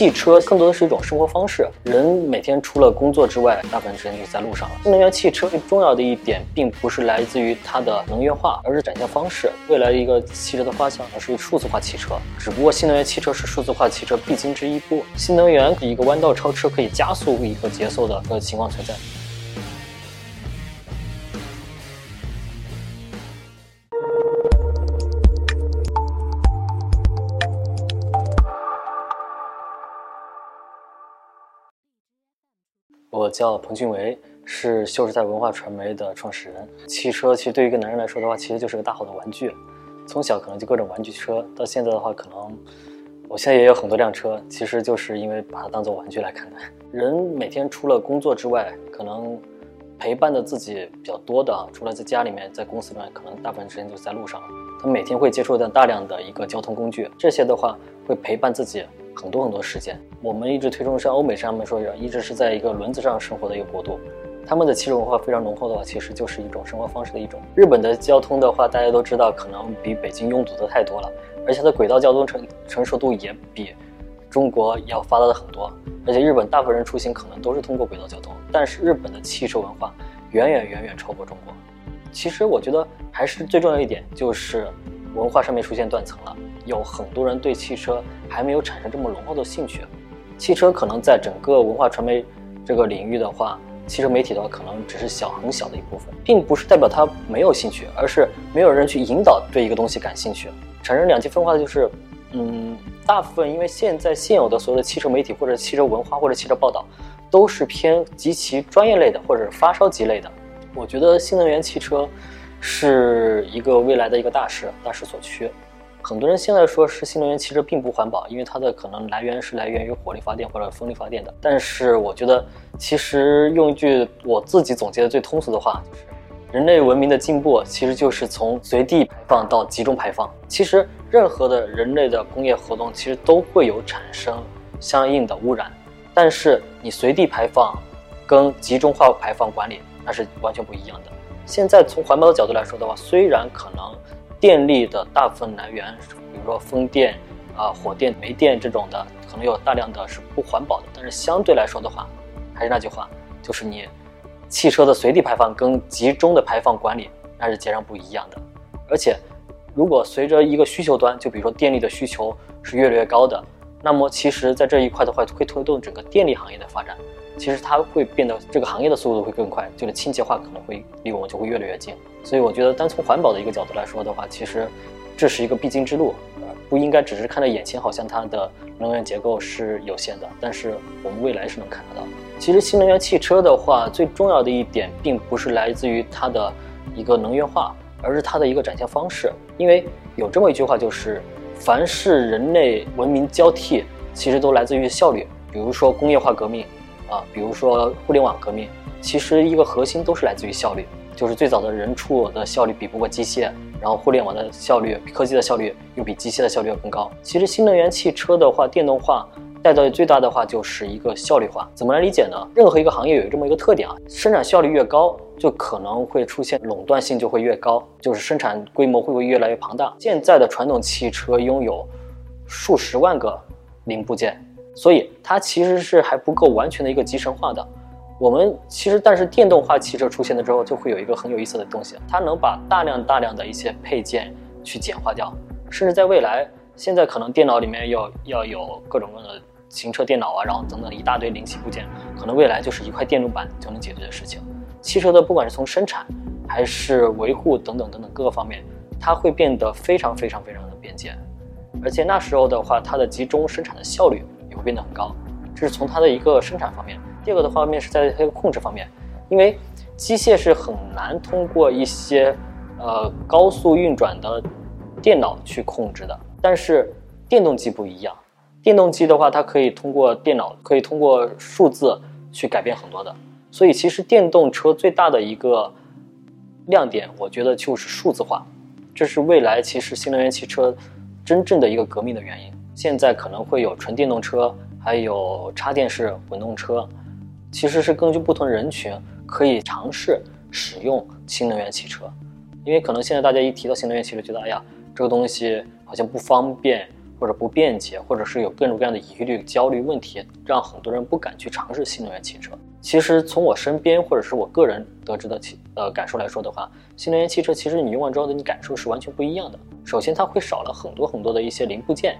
汽车更多的是一种生活方式，人每天除了工作之外，大部分时间就在路上了。新能源汽车最重要的一点，并不是来自于它的能源化，而是展现方式。未来一个汽车的方向是数字化汽车，只不过新能源汽车是数字化汽车必经之一步。新能源一个弯道超车可以加速一个节奏的一个情况存在。我叫彭俊维，是秀时代文化传媒的创始人。汽车其实对于一个男人来说的话，其实就是个大好的玩具。从小可能就各种玩具车，到现在的话，可能我现在也有很多辆车，其实就是因为把它当做玩具来看待。人每天除了工作之外，可能陪伴的自己比较多的，除了在家里面，在公司里面，可能大部分时间都是在路上。他每天会接触到大量的一个交通工具，这些的话会陪伴自己。很多很多时间，我们一直推崇像欧美上面说的，一直是在一个轮子上生活的一个国度，他们的汽车文化非常浓厚的话，其实就是一种生活方式的一种。日本的交通的话，大家都知道，可能比北京拥堵的太多了，而且它的轨道交通成成熟度也比中国要发达的很多，而且日本大部分人出行可能都是通过轨道交通，但是日本的汽车文化远远远远超过中国。其实我觉得还是最重要一点就是文化上面出现断层了。有很多人对汽车还没有产生这么浓厚的兴趣，汽车可能在整个文化传媒这个领域的话，汽车媒体的话可能只是小很小的一部分，并不是代表他没有兴趣，而是没有人去引导对一个东西感兴趣，产生两极分化的就是，嗯，大部分因为现在现有的所有的汽车媒体或者汽车文化或者汽车报道，都是偏极其专业类的或者是发烧级类的，我觉得新能源汽车是一个未来的一个大势，大势所趋。很多人现在说是新能源汽车并不环保，因为它的可能来源是来源于火力发电或者风力发电的。但是我觉得，其实用一句我自己总结的最通俗的话，就是人类文明的进步其实就是从随地排放到集中排放。其实任何的人类的工业活动其实都会有产生相应的污染，但是你随地排放跟集中化排放管理那是完全不一样的。现在从环保的角度来说的话，虽然可能。电力的大部分来源，比如说风电、啊火电、煤电这种的，可能有大量的是不环保的。但是相对来说的话，还是那句话，就是你汽车的随地排放跟集中的排放管理那是截然不一样的。而且，如果随着一个需求端，就比如说电力的需求是越来越高的，那么其实在这一块的话，会推动整个电力行业的发展。其实它会变得这个行业的速度会更快，就是清洁化可能会离我们就会越来越近。所以我觉得，单从环保的一个角度来说的话，其实这是一个必经之路，不应该只是看到眼前，好像它的能源结构是有限的，但是我们未来是能看得到。其实新能源汽车的话，最重要的一点，并不是来自于它的一个能源化，而是它的一个展现方式。因为有这么一句话，就是凡是人类文明交替，其实都来自于效率。比如说工业化革命。啊，比如说互联网革命，其实一个核心都是来自于效率，就是最早的人畜的效率比不过机械，然后互联网的效率、科技的效率又比机械的效率要更高。其实新能源汽车的话，电动化带到最大的话就是一个效率化。怎么来理解呢？任何一个行业有这么一个特点啊，生产效率越高，就可能会出现垄断性就会越高，就是生产规模会不会越来越庞大。现在的传统汽车拥有数十万个零部件。所以它其实是还不够完全的一个集成化的。我们其实，但是电动化汽车出现了之后，就会有一个很有意思的东西，它能把大量大量的一些配件去简化掉，甚至在未来，现在可能电脑里面要要有各种各样的行车电脑啊，然后等等一大堆零器部件，可能未来就是一块电路板就能解决的事情。汽车的不管是从生产还是维护等等等等各个方面，它会变得非常非常非常的便捷，而且那时候的话，它的集中生产的效率。也会变得很高，这是从它的一个生产方面。第二个的方面是在它的控制方面，因为机械是很难通过一些呃高速运转的电脑去控制的。但是电动机不一样，电动机的话，它可以通过电脑，可以通过数字去改变很多的。所以其实电动车最大的一个亮点，我觉得就是数字化，这是未来其实新能源汽车真正的一个革命的原因。现在可能会有纯电动车，还有插电式混动车，其实是根据不同人群可以尝试使用新能源汽车。因为可能现在大家一提到新能源汽车，觉得哎呀，这个东西好像不方便，或者不便捷，或者是有各种各样的疑虑、焦虑问题，让很多人不敢去尝试新能源汽车。其实从我身边或者是我个人得知的呃感受来说的话，新能源汽车其实你用完之后的你感受是完全不一样的。首先它会少了很多很多的一些零部件，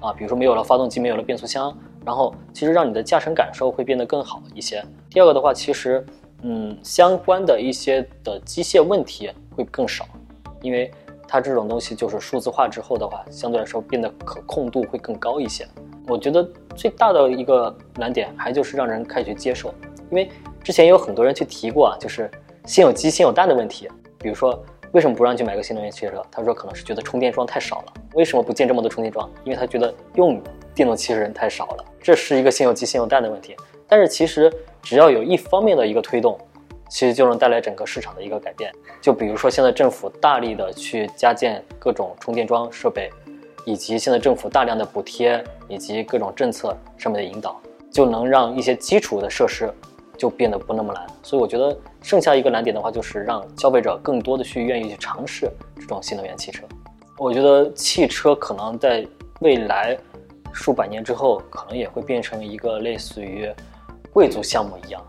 啊，比如说没有了发动机，没有了变速箱，然后其实让你的驾乘感受会变得更好一些。第二个的话，其实嗯相关的一些的机械问题会更少，因为。它这种东西就是数字化之后的话，相对来说变得可控度会更高一些。我觉得最大的一个难点还就是让人开始接受，因为之前有很多人去提过啊，就是先有鸡先有蛋的问题。比如说为什么不让去买个新能源汽车？他说可能是觉得充电桩太少了。为什么不建这么多充电桩？因为他觉得用电动汽车人太少了。这是一个先有鸡先有蛋的问题。但是其实只要有一方面的一个推动。其实就能带来整个市场的一个改变。就比如说，现在政府大力的去加建各种充电桩设备，以及现在政府大量的补贴以及各种政策上面的引导，就能让一些基础的设施就变得不那么难。所以我觉得剩下一个难点的话，就是让消费者更多的去愿意去尝试这种新能源汽车。我觉得汽车可能在未来数百年之后，可能也会变成一个类似于贵族项目一样。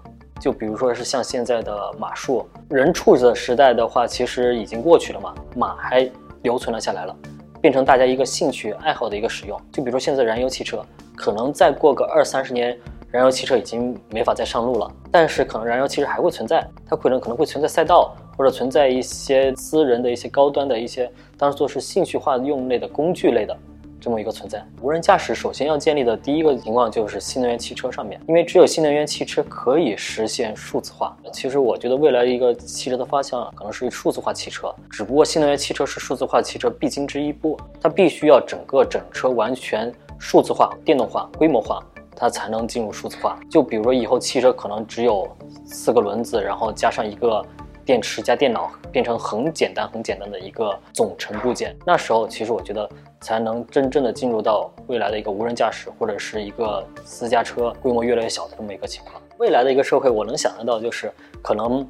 就比如说是像现在的马术，人畜的时代的话，其实已经过去了嘛，马还留存了下来了，变成大家一个兴趣爱好的一个使用。就比如说现在燃油汽车，可能再过个二三十年，燃油汽车已经没法再上路了，但是可能燃油汽车还会存在，它可能可能会存在赛道，或者存在一些私人的一些高端的一些当做是兴趣化用类的工具类的。这么一个存在，无人驾驶首先要建立的第一个情况就是新能源汽车上面，因为只有新能源汽车可以实现数字化。其实我觉得未来一个汽车的方向可能是数字化汽车，只不过新能源汽车是数字化汽车必经之一步，它必须要整个整车完全数字化、电动化、规模化，它才能进入数字化。就比如说以后汽车可能只有四个轮子，然后加上一个。电池加电脑变成很简单、很简单的一个总成部件，那时候其实我觉得才能真正的进入到未来的一个无人驾驶或者是一个私家车规模越来越小的这么一个情况。未来的一个社会，我能想得到就是可能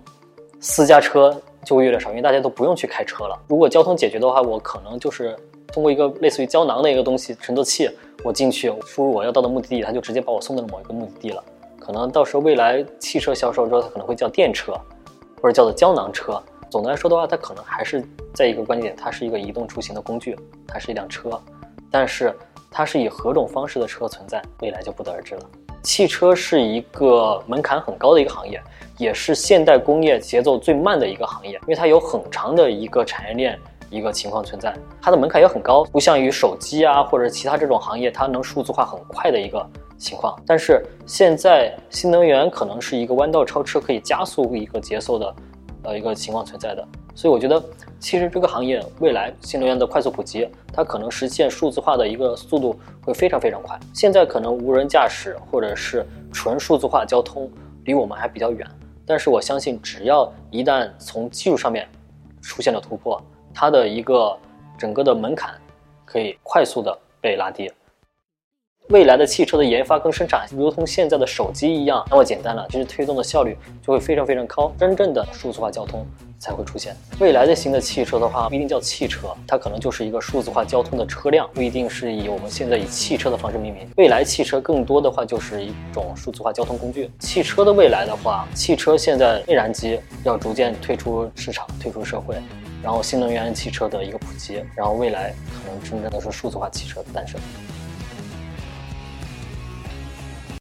私家车就会越来越少，因为大家都不用去开车了。如果交通解决的话，我可能就是通过一个类似于胶囊的一个东西乘坐器，我进去输入我要到的目的地，它就直接把我送到了某一个目的地了。可能到时候未来汽车销售之后，它可能会叫电车。或者叫做胶囊车。总的来说的话，它可能还是在一个关键点，它是一个移动出行的工具，它是一辆车，但是它是以何种方式的车存在，未来就不得而知了。汽车是一个门槛很高的一个行业，也是现代工业节奏最慢的一个行业，因为它有很长的一个产业链一个情况存在，它的门槛也很高，不像于手机啊或者其他这种行业，它能数字化很快的一个。情况，但是现在新能源可能是一个弯道超车，可以加速一个节奏的，呃，一个情况存在的。所以我觉得，其实这个行业未来新能源的快速普及，它可能实现数字化的一个速度会非常非常快。现在可能无人驾驶或者是纯数字化交通离我们还比较远，但是我相信，只要一旦从技术上面出现了突破，它的一个整个的门槛可以快速的被拉低。未来的汽车的研发跟生产，如同现在的手机一样那么简单了，其实推动的效率就会非常非常高，真正的数字化交通才会出现。未来的新的汽车的话，不一定叫汽车，它可能就是一个数字化交通的车辆，不一定是以我们现在以汽车的方式命名。未来汽车更多的话就是一种数字化交通工具。汽车的未来的话，汽车现在内燃机要逐渐退出市场，退出社会，然后新能源汽车的一个普及，然后未来可能真正的是数字化汽车的诞生。